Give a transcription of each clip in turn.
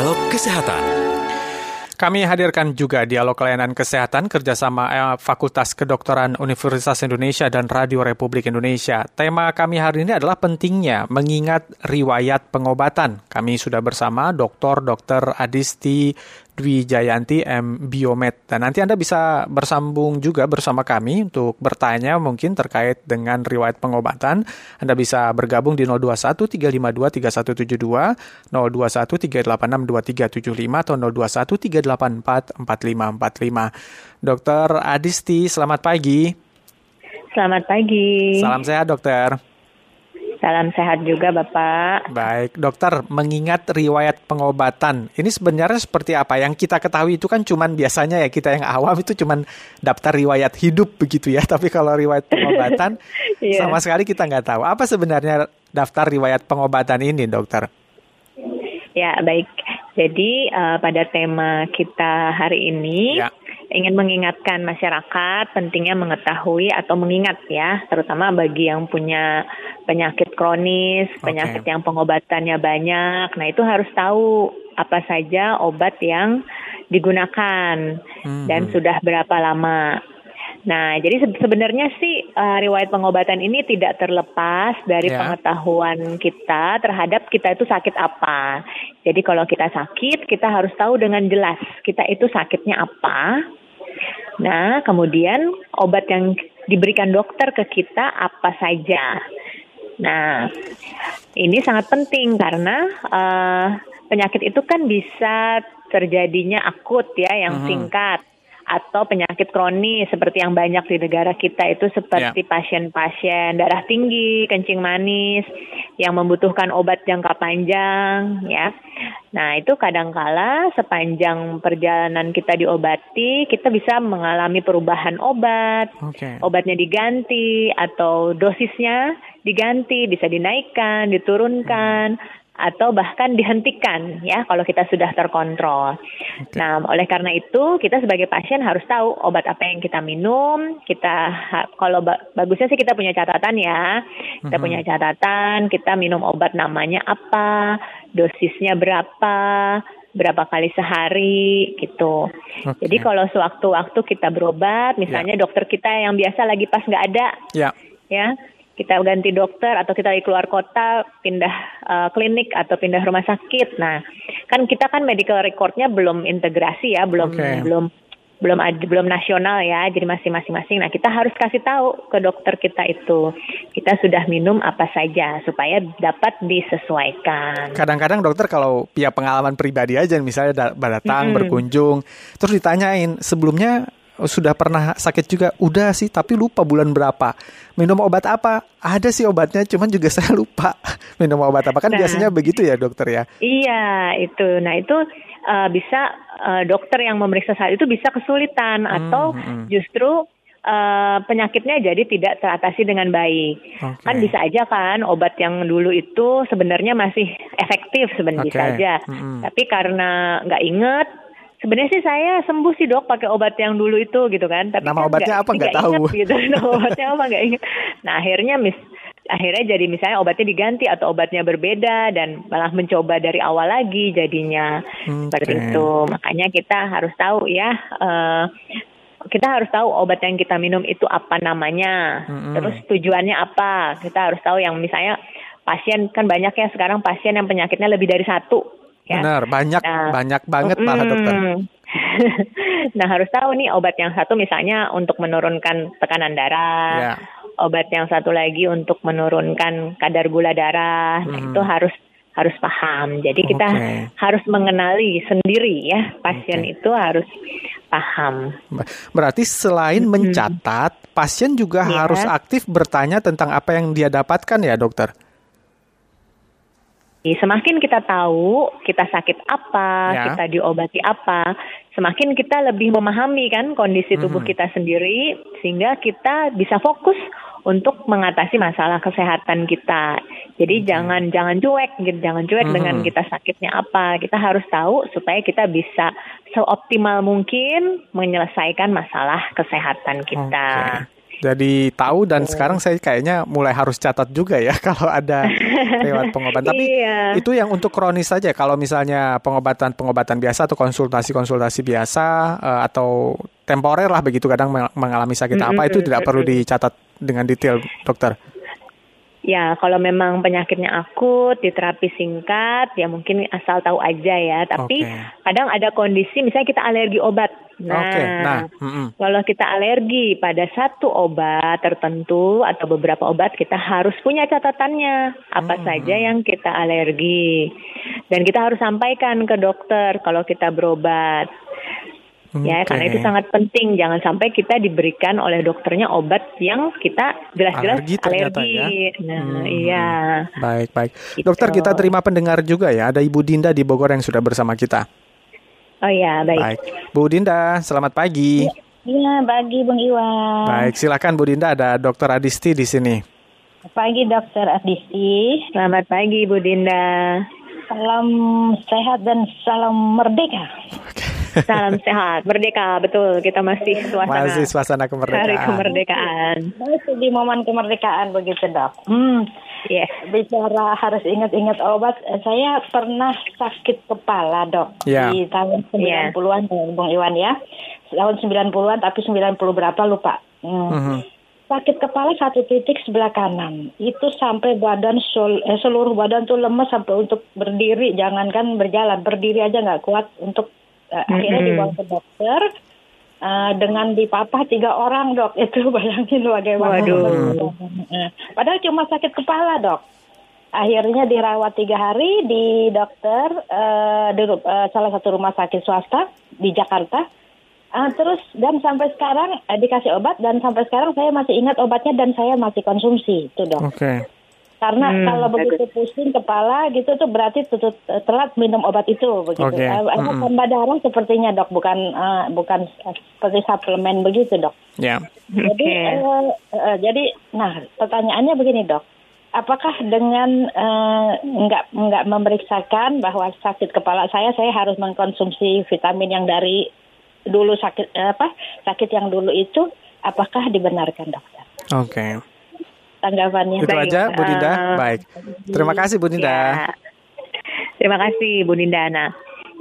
Dialog Kesehatan. Kami hadirkan juga dialog layanan kesehatan kerjasama eh, Fakultas Kedokteran Universitas Indonesia dan Radio Republik Indonesia. Tema kami hari ini adalah pentingnya mengingat riwayat pengobatan. Kami sudah bersama Dr. Dr. Adisti Dwi Jayanti M Biomed. Dan nanti Anda bisa bersambung juga bersama kami untuk bertanya mungkin terkait dengan riwayat pengobatan. Anda bisa bergabung di 021 352 3172, 021 386 2375 atau 021 384 4545. Dokter Adisti, selamat pagi. Selamat pagi. Salam sehat, dokter. Salam sehat juga Bapak. Baik, dokter, mengingat riwayat pengobatan, ini sebenarnya seperti apa? Yang kita ketahui itu kan cuman biasanya ya kita yang awam itu cuman daftar riwayat hidup begitu ya, tapi kalau riwayat pengobatan yeah. sama sekali kita nggak tahu. Apa sebenarnya daftar riwayat pengobatan ini, dokter? Ya, baik. Jadi uh, pada tema kita hari ini, ya ingin mengingatkan masyarakat pentingnya mengetahui atau mengingat ya, terutama bagi yang punya penyakit kronis, penyakit okay. yang pengobatannya banyak. Nah, itu harus tahu apa saja obat yang digunakan hmm. dan sudah berapa lama. Nah, jadi sebenarnya sih uh, riwayat pengobatan ini tidak terlepas dari yeah. pengetahuan kita terhadap kita itu sakit apa. Jadi kalau kita sakit, kita harus tahu dengan jelas kita itu sakitnya apa. Nah, kemudian obat yang diberikan dokter ke kita apa saja. Nah, ini sangat penting karena uh, penyakit itu kan bisa terjadinya akut ya, yang uh -huh. singkat atau penyakit kronis seperti yang banyak di negara kita itu seperti ya. pasien-pasien yeah. darah tinggi, kencing manis yang membutuhkan obat jangka panjang ya. Nah, itu kadangkala sepanjang perjalanan kita diobati, kita bisa mengalami perubahan obat. Okay. Obatnya diganti atau dosisnya diganti, bisa dinaikkan, diturunkan. Hmm atau bahkan dihentikan ya kalau kita sudah terkontrol. Okay. Nah, oleh karena itu kita sebagai pasien harus tahu obat apa yang kita minum. Kita kalau bagusnya sih kita punya catatan ya. Kita uh-huh. punya catatan, kita minum obat namanya apa, dosisnya berapa, berapa kali sehari gitu. Okay. Jadi kalau sewaktu-waktu kita berobat, misalnya yeah. dokter kita yang biasa lagi pas nggak ada, yeah. ya kita ganti dokter atau kita lagi keluar kota pindah uh, klinik atau pindah rumah sakit. Nah, kan kita kan medical recordnya belum integrasi ya, belum okay. belum belum ada, belum nasional ya, jadi masih masing-masing. Nah, kita harus kasih tahu ke dokter kita itu kita sudah minum apa saja supaya dapat disesuaikan. Kadang-kadang dokter kalau pihak pengalaman pribadi aja misalnya datang -hmm. berkunjung terus ditanyain sebelumnya sudah pernah sakit juga udah sih tapi lupa bulan berapa minum obat apa ada sih obatnya cuman juga saya lupa minum obat apa kan nah, biasanya begitu ya dokter ya iya itu nah itu uh, bisa uh, dokter yang memeriksa saat itu bisa kesulitan hmm, atau hmm. justru Uh, penyakitnya jadi tidak teratasi dengan baik. Okay. Kan bisa aja kan obat yang dulu itu sebenarnya masih efektif sebenarnya okay. saja. Mm -hmm. Tapi karena nggak inget Sebenarnya sih saya sembuh sih dok pakai obat yang dulu itu gitu kan. Tapi nama kan obatnya gak, apa nggak tahu. Gitu. Nama obatnya apa nggak ingat. Nah akhirnya mis akhirnya jadi misalnya obatnya diganti atau obatnya berbeda dan malah mencoba dari awal lagi jadinya okay. seperti itu. Makanya kita harus tahu ya. Uh, kita harus tahu obat yang kita minum itu apa namanya, mm-hmm. terus tujuannya apa. Kita harus tahu yang misalnya pasien kan banyak ya sekarang pasien yang penyakitnya lebih dari satu Ya. Benar, banyak nah, banyak banget mm, malah dokter. nah harus tahu nih obat yang satu misalnya untuk menurunkan tekanan darah, ya. obat yang satu lagi untuk menurunkan kadar gula darah. Nah, itu harus harus paham. Jadi kita okay. harus mengenali sendiri ya pasien okay. itu harus paham. Berarti selain hmm. mencatat, pasien juga ya. harus aktif bertanya tentang apa yang dia dapatkan ya dokter. Semakin kita tahu kita sakit apa, ya. kita diobati apa, semakin kita lebih memahami kan kondisi tubuh mm-hmm. kita sendiri sehingga kita bisa fokus untuk mengatasi masalah kesehatan kita. Jadi mm-hmm. jangan jangan cuek gitu, jangan cuek mm-hmm. dengan kita sakitnya apa. Kita harus tahu supaya kita bisa seoptimal mungkin menyelesaikan masalah kesehatan kita. Okay. Jadi tahu dan oh. sekarang saya kayaknya mulai harus catat juga ya kalau ada lewat pengobatan. Tapi iya. itu yang untuk kronis saja. Kalau misalnya pengobatan-pengobatan biasa atau konsultasi-konsultasi biasa uh, atau temporer lah begitu kadang mengalami sakit mm -hmm. apa itu tidak perlu dicatat dengan detail, dokter. Ya, kalau memang penyakitnya akut, di terapi singkat, ya mungkin asal tahu aja ya. Tapi okay. kadang ada kondisi, misalnya kita alergi obat. Nah, okay. nah kalau kita alergi pada satu obat tertentu atau beberapa obat, kita harus punya catatannya apa mm -hmm. saja yang kita alergi, dan kita harus sampaikan ke dokter kalau kita berobat. Ya, karena itu sangat penting. Jangan sampai kita diberikan oleh dokternya obat yang kita jelas-jelas alergi. alergi. Ya? Nah, hmm. iya. Baik, baik. Gitu. Dokter, kita terima pendengar juga ya. Ada Ibu Dinda di Bogor yang sudah bersama kita. Oh iya, baik. Baik. Bu Dinda, selamat pagi. Iya, pagi Bung Iwan. Baik, silakan Bu Dinda. Ada Dokter Adisti di sini. Pagi Dokter Adisti. Selamat pagi Bu Dinda. Salam sehat dan salam merdeka. Salam sehat, merdeka betul. Kita masih suasana masih suasana kemerdekaan. Hari kemerdekaan. Masih di momen kemerdekaan begitu dok. Hmm, yes. Bicara harus ingat-ingat obat. Saya pernah sakit kepala dok yeah. di tahun 90-an, yeah. Bung Iwan ya. Tahun 90-an tapi 90 berapa lupa. Hmm. Mm -hmm sakit kepala satu titik sebelah kanan itu sampai badan sol, eh, seluruh badan tuh lemes sampai untuk berdiri jangankan berjalan berdiri aja nggak kuat untuk uh, mm-hmm. akhirnya dibawa ke dokter uh, dengan dipapah tiga orang dok itu bayangin bagaimana Waduh. padahal cuma sakit kepala dok akhirnya dirawat tiga hari di dokter uh, di uh, salah satu rumah sakit swasta di Jakarta uh, terus dan sampai sekarang uh, dikasih obat dan sampai sekarang saya masih ingat obatnya dan saya masih konsumsi itu dok. Okay. Karena hmm, kalau begitu pusing kepala gitu tuh berarti tutut, telat minum obat itu begitu. Okay. Uh, mm -hmm. tambah darah sepertinya dok, bukan uh, bukan seperti suplemen begitu dok. Ya. Yeah. Jadi okay. uh, uh, jadi nah pertanyaannya begini dok, apakah dengan uh, nggak nggak memeriksakan bahwa sakit kepala saya saya harus mengkonsumsi vitamin yang dari dulu sakit apa sakit yang dulu itu apakah dibenarkan dokter? Oke. Okay tanggapannya. Itu Baik. aja Bu Dinda. Uh, Baik. Terima kasih Bu Dinda. Ya. Terima kasih Bu Dinda. Nah,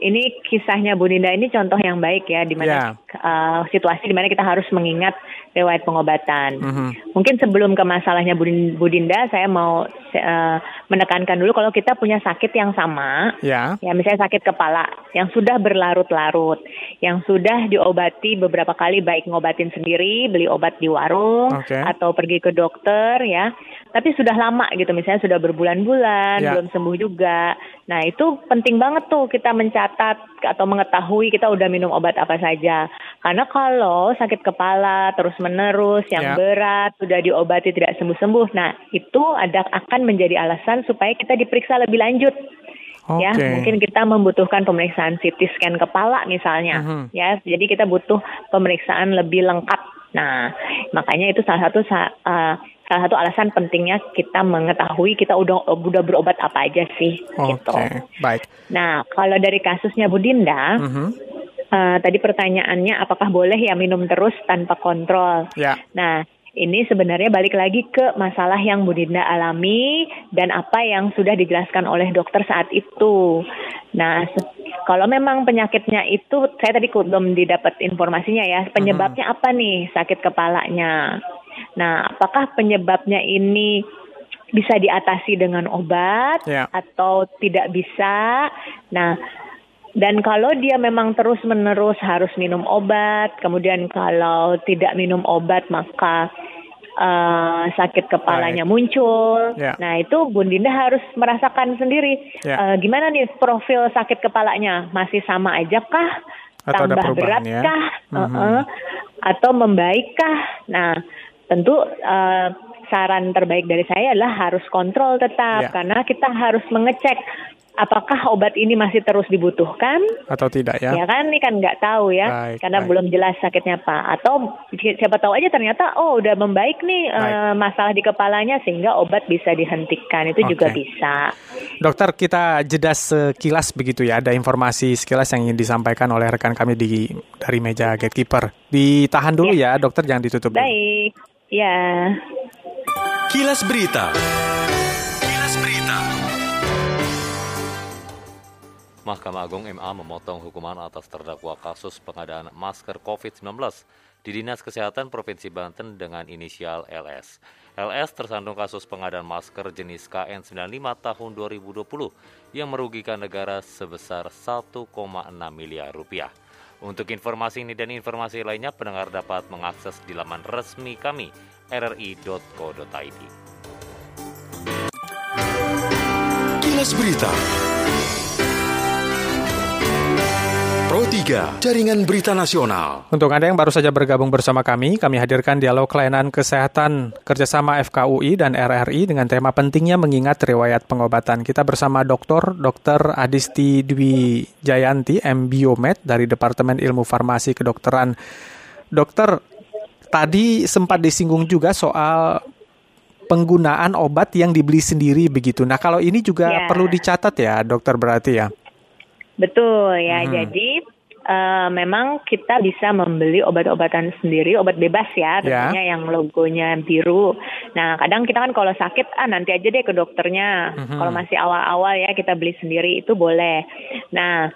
ini kisahnya Bu Dinda ini contoh yang baik ya di mana yeah. Ya. uh, situasi di mana kita harus mengingat riwayat pengobatan. Mm -hmm. Mungkin sebelum ke masalahnya Bu Dinda, saya mau uh, menekankan dulu kalau kita punya sakit yang sama, yeah. ya misalnya sakit kepala yang sudah berlarut-larut, yang sudah diobati beberapa kali baik ngobatin sendiri, beli obat di warung okay. atau pergi ke dokter ya tapi sudah lama gitu misalnya sudah berbulan-bulan ya. belum sembuh juga nah itu penting banget tuh kita mencatat atau mengetahui kita udah minum obat apa saja karena kalau sakit kepala terus menerus yang ya. berat sudah diobati tidak sembuh-sembuh nah itu ada akan menjadi alasan supaya kita diperiksa lebih lanjut Okay. Ya, mungkin kita membutuhkan pemeriksaan CT scan kepala misalnya, uh -huh. ya. Jadi kita butuh pemeriksaan lebih lengkap. Nah, makanya itu salah satu uh, salah satu alasan pentingnya kita mengetahui kita udah udah berobat apa aja sih okay. gitu. Baik. Nah, kalau dari kasusnya Bu Dinda, uh -huh. uh, tadi pertanyaannya apakah boleh ya minum terus tanpa kontrol? Ya. Nah, ini sebenarnya balik lagi ke masalah yang Bu Dinda alami dan apa yang sudah dijelaskan oleh dokter saat itu. Nah, kalau memang penyakitnya itu, saya tadi belum didapat informasinya ya, penyebabnya apa nih sakit kepalanya? Nah, apakah penyebabnya ini bisa diatasi dengan obat yeah. atau tidak bisa? Nah, dan kalau dia memang terus-menerus harus minum obat, kemudian kalau tidak minum obat maka uh, sakit kepalanya Baik. muncul. Yeah. Nah, itu Bun Dinda harus merasakan sendiri. Yeah. Ya. Uh, gimana nih profil sakit kepalanya? Masih sama aja kah? Atau Tambah berat ya? kah? Mm -hmm. uh -uh. Atau membaikkah? Nah, tentu uh, saran terbaik dari saya adalah harus kontrol tetap yeah. karena kita harus mengecek apakah obat ini masih terus dibutuhkan atau tidak ya? Ya kan ini kan nggak tahu ya baik, karena baik. belum jelas sakitnya apa atau siapa tahu aja ternyata oh udah membaik nih uh, masalah di kepalanya sehingga obat bisa dihentikan itu okay. juga bisa. Dokter kita jeda sekilas begitu ya ada informasi sekilas yang ingin disampaikan oleh rekan kami di dari meja gatekeeper. Ditahan dulu ya, ya dokter jangan ditutup. Baik. Dulu. Ya. Kilas Berita. Kilas Berita. Mahkamah Agung MA memotong hukuman atas terdakwa kasus pengadaan masker COVID-19 di Dinas Kesehatan Provinsi Banten dengan inisial LS. LS tersandung kasus pengadaan masker jenis KN95 tahun 2020 yang merugikan negara sebesar 1,6 miliar rupiah. Untuk informasi ini dan informasi lainnya, pendengar dapat mengakses di laman resmi kami rri.co.id. Kilas Berita 3, Jaringan Berita Nasional. Untuk Anda yang baru saja bergabung bersama kami, kami hadirkan dialog layanan kesehatan kerjasama FKUI dan RRI dengan tema pentingnya mengingat riwayat pengobatan. Kita bersama Dr. Dr. Adisti Dwi Jayanti, M. Biomed dari Departemen Ilmu Farmasi Kedokteran. Dokter, tadi sempat disinggung juga soal penggunaan obat yang dibeli sendiri begitu. Nah, kalau ini juga ya. perlu dicatat ya, dokter berarti ya. Betul ya. Hmm. Jadi uh, memang kita bisa membeli obat-obatan sendiri, obat bebas ya, ya. tentunya yeah. yang logonya biru. Nah, kadang kita kan kalau sakit, ah nanti aja deh ke dokternya. Hmm. Kalau masih awal-awal ya kita beli sendiri itu boleh. Nah,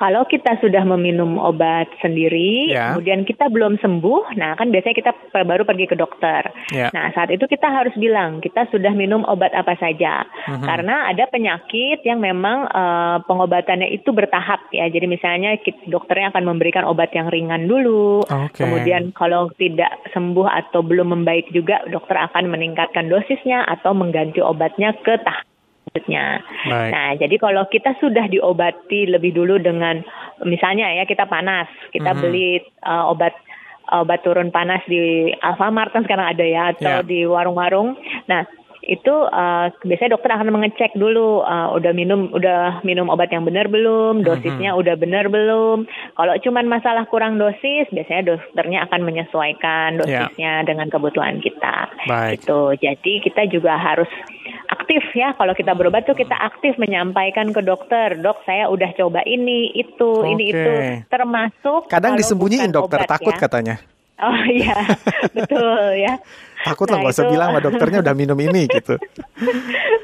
kalau kita sudah meminum obat sendiri, yeah. kemudian kita belum sembuh, nah kan biasanya kita baru pergi ke dokter. Yeah. Nah saat itu kita harus bilang kita sudah minum obat apa saja, mm-hmm. karena ada penyakit yang memang uh, pengobatannya itu bertahap ya. Jadi misalnya dokternya akan memberikan obat yang ringan dulu, okay. kemudian kalau tidak sembuh atau belum membaik juga, dokter akan meningkatkan dosisnya atau mengganti obatnya ke tahap selanjutnya. Nah, jadi kalau kita sudah diobati lebih dulu dengan misalnya ya kita panas, kita mm -hmm. beli uh, obat obat turun panas di Alfamart kan sekarang ada ya atau yeah. di warung-warung. Nah, itu uh, biasanya dokter akan mengecek dulu uh, udah minum udah minum obat yang benar belum, mhm. dosisnya mm-hmm. udah benar belum. Kalau cuman masalah kurang dosis, biasanya dokternya akan menyesuaikan dosisnya yeah. dengan kebutuhan kita. Baik. Itu. Jadi kita juga harus aktif ya kalau kita berobat tuh kita aktif menyampaikan ke dokter dok saya udah coba ini itu okay. ini itu termasuk kadang disembunyiin dokter obat, takut ya. katanya oh iya betul ya takut nah, lah nggak usah bilang sama dokternya udah minum ini gitu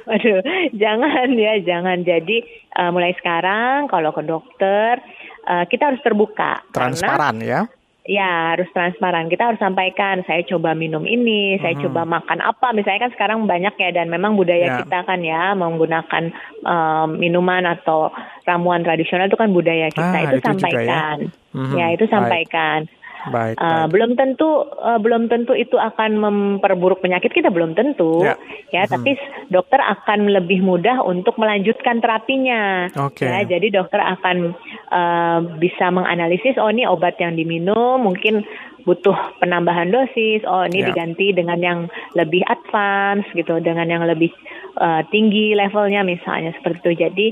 Waduh, jangan ya, jangan. Jadi uh, mulai sekarang kalau ke dokter uh, kita harus terbuka. Transparan karena, ya Ya harus transparan. Kita harus sampaikan. Saya coba minum ini, saya hmm. coba makan apa. Misalnya kan sekarang banyak ya dan memang budaya ya. kita kan ya menggunakan um, minuman atau ramuan tradisional itu kan budaya kita. Ah, itu, itu sampaikan. Ya. Hmm, ya itu sampaikan. Baik. Baik, uh, Belum tentu uh, belum tentu itu akan memperburuk penyakit kita belum tentu ya, ya hmm. tapi dokter akan lebih mudah untuk melanjutkan terapinya. Okay. Ya, jadi dokter akan uh, bisa menganalisis oh ini obat yang diminum mungkin butuh penambahan dosis. Oh ini ya. diganti dengan yang lebih advance gitu, dengan yang lebih uh, tinggi levelnya misalnya seperti itu. Jadi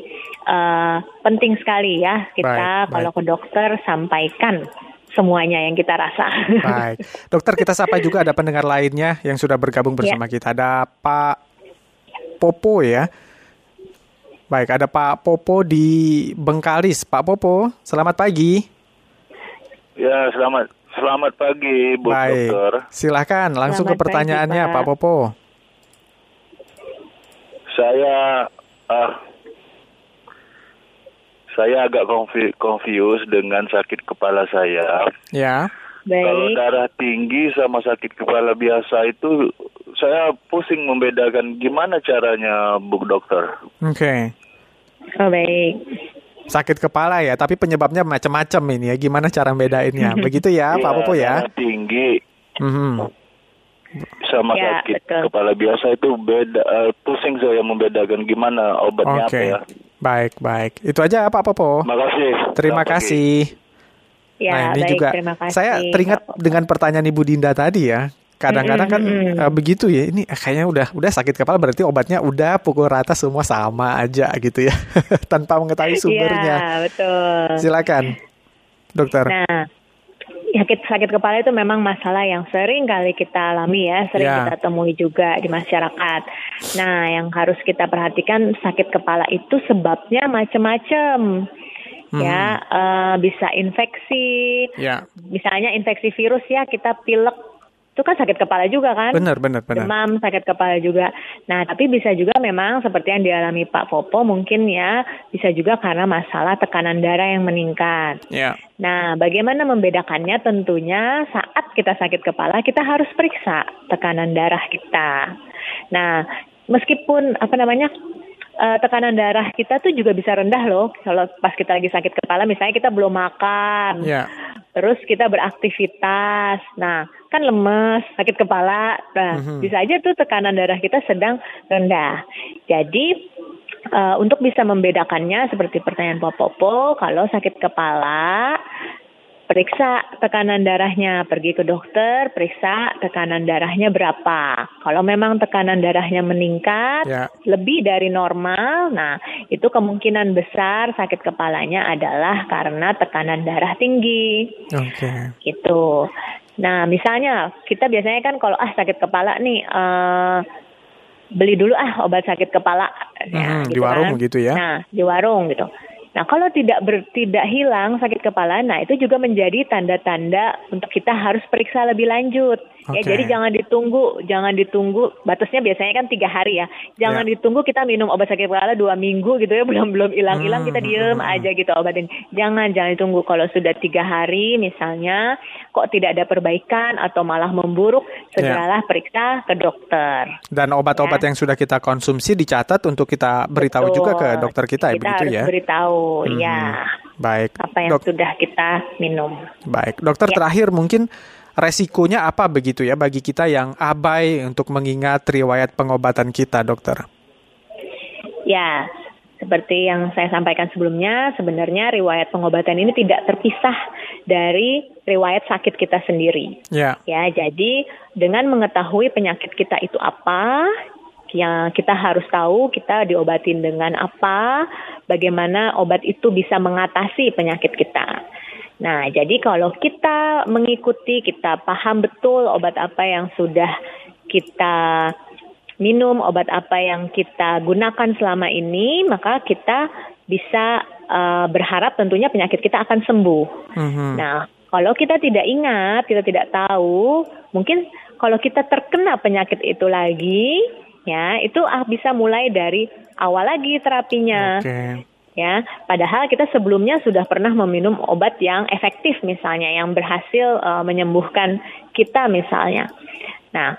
uh, penting sekali ya kita baik, kalau baik. ke dokter sampaikan semuanya yang kita rasa. Baik, dokter kita sapa juga ada pendengar lainnya yang sudah bergabung bersama ya. kita. Ada Pak Popo ya. Baik, ada Pak Popo di Bengkalis. Pak Popo, selamat pagi. Ya, selamat selamat pagi, Bu Baik. Dokter. Silahkan langsung selamat ke pertanyaannya, pagi, Pak. Pak Popo. Saya uh, saya agak confused dengan sakit kepala saya. Ya. Baik. Kalau darah tinggi sama sakit kepala biasa itu saya pusing membedakan gimana caranya Bu Dokter. Oke. Okay. Oh baik. Sakit kepala ya, tapi penyebabnya macam-macam ini ya. Gimana cara bedainnya? Begitu ya, ya Pak Popo ya. tinggi. Mm -hmm. Sama ya, sakit betul. kepala biasa itu beda uh, pusing saya membedakan gimana obatnya okay. apa ya. Baik, baik. Itu aja Pak Popo. Terima kasih. Terima kasih. Ya, nah, ini baik, juga terima kasih. saya teringat dengan pertanyaan Ibu Dinda tadi ya. Kadang-kadang kan mm -hmm. uh, begitu ya. Ini kayaknya udah udah sakit kepala berarti obatnya udah pukul rata semua sama aja gitu ya. Tanpa mengetahui sumbernya. Iya, betul. Silakan. Dokter. Nah, sakit sakit kepala itu memang masalah yang sering kali kita alami ya, sering yeah. kita temui juga di masyarakat. Nah, yang harus kita perhatikan sakit kepala itu sebabnya macam-macam. Hmm. Ya, uh, bisa infeksi. Yeah. Misalnya infeksi virus ya, kita pilek itu kan sakit kepala juga kan? Benar, benar, benar. Demam, sakit kepala juga. Nah, tapi bisa juga memang seperti yang dialami Pak Popo mungkin ya, bisa juga karena masalah tekanan darah yang meningkat. Yeah. Nah, bagaimana membedakannya? Tentunya saat kita sakit kepala, kita harus periksa tekanan darah kita. Nah, meskipun apa namanya uh, tekanan darah kita tuh juga bisa rendah loh kalau pas kita lagi sakit kepala misalnya kita belum makan yeah. terus kita beraktivitas nah kan lemes, sakit kepala. Nah, mm-hmm. bisa aja tuh tekanan darah kita sedang rendah. Jadi uh, untuk bisa membedakannya seperti pertanyaan Popo, kalau sakit kepala periksa tekanan darahnya, pergi ke dokter, periksa tekanan darahnya berapa. Kalau memang tekanan darahnya meningkat yeah. lebih dari normal, nah itu kemungkinan besar sakit kepalanya adalah karena tekanan darah tinggi. Oke. Okay. Itu. Nah, misalnya kita biasanya kan kalau ah sakit kepala nih uh, beli dulu ah obat sakit kepala ya, hmm, gitu di warung kan. gitu ya. Nah, di warung gitu. Nah, kalau tidak ber, tidak hilang sakit kepala, nah itu juga menjadi tanda-tanda untuk kita harus periksa lebih lanjut. Okay. Ya, jadi jangan ditunggu, jangan ditunggu. Batasnya biasanya kan tiga hari ya. Jangan yeah. ditunggu kita minum obat sakit kepala dua minggu gitu ya, belum belum hilang-hilang hmm. kita diem hmm. aja gitu obatin. Jangan jangan ditunggu kalau sudah tiga hari misalnya kok tidak ada perbaikan atau malah memburuk, segeralah yeah. periksa ke dokter. Dan obat-obat ya. yang sudah kita konsumsi dicatat untuk kita beritahu Betul. juga ke dokter kita, ya, kita begitu harus ya. Beritahu hmm. ya. Baik. Apa yang Dok sudah kita minum. Baik, dokter ya. terakhir mungkin resikonya apa begitu ya bagi kita yang abai untuk mengingat riwayat pengobatan kita, dokter? Ya, seperti yang saya sampaikan sebelumnya, sebenarnya riwayat pengobatan ini tidak terpisah dari riwayat sakit kita sendiri. Ya. Ya, jadi dengan mengetahui penyakit kita itu apa, yang kita harus tahu kita diobatin dengan apa, bagaimana obat itu bisa mengatasi penyakit kita. Nah, jadi kalau kita mengikuti, kita paham betul obat apa yang sudah kita minum, obat apa yang kita gunakan selama ini, maka kita bisa uh, berharap tentunya penyakit kita akan sembuh. Mm-hmm. Nah, kalau kita tidak ingat, kita tidak tahu, mungkin kalau kita terkena penyakit itu lagi, ya itu ah, bisa mulai dari awal lagi terapinya. Okay. Ya, padahal kita sebelumnya sudah pernah meminum obat yang efektif misalnya, yang berhasil uh, menyembuhkan kita misalnya. Nah,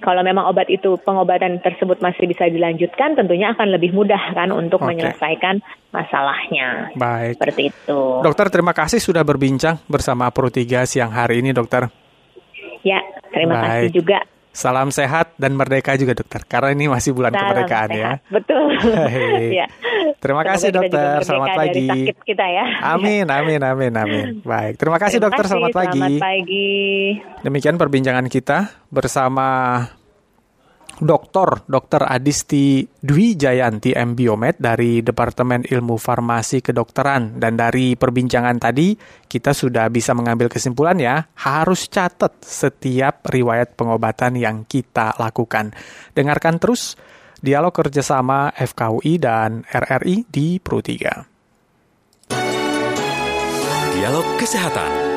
kalau memang obat itu pengobatan tersebut masih bisa dilanjutkan, tentunya akan lebih mudah kan untuk okay. menyelesaikan masalahnya. Baik. Seperti itu. Dokter, terima kasih sudah berbincang bersama Pro 3 siang hari ini, dokter. Ya, terima Baik. kasih juga. Salam sehat dan merdeka juga dokter, karena ini masih bulan Salam kemerdekaan ya. sehat. ya. Betul. ya. Terima Semoga kasih dokter, selamat pagi. kita ya. Amin, amin, amin, amin. Baik, terima kasih terima dokter, kasih. selamat pagi. Selamat pagi. Demikian perbincangan kita bersama Dokter Dr. Adisti Dwi Jayanti M. Biomed dari Departemen Ilmu Farmasi Kedokteran. Dan dari perbincangan tadi, kita sudah bisa mengambil kesimpulan ya, harus catat setiap riwayat pengobatan yang kita lakukan. Dengarkan terus dialog kerjasama FKUI dan RRI di Pro 3. Dialog Kesehatan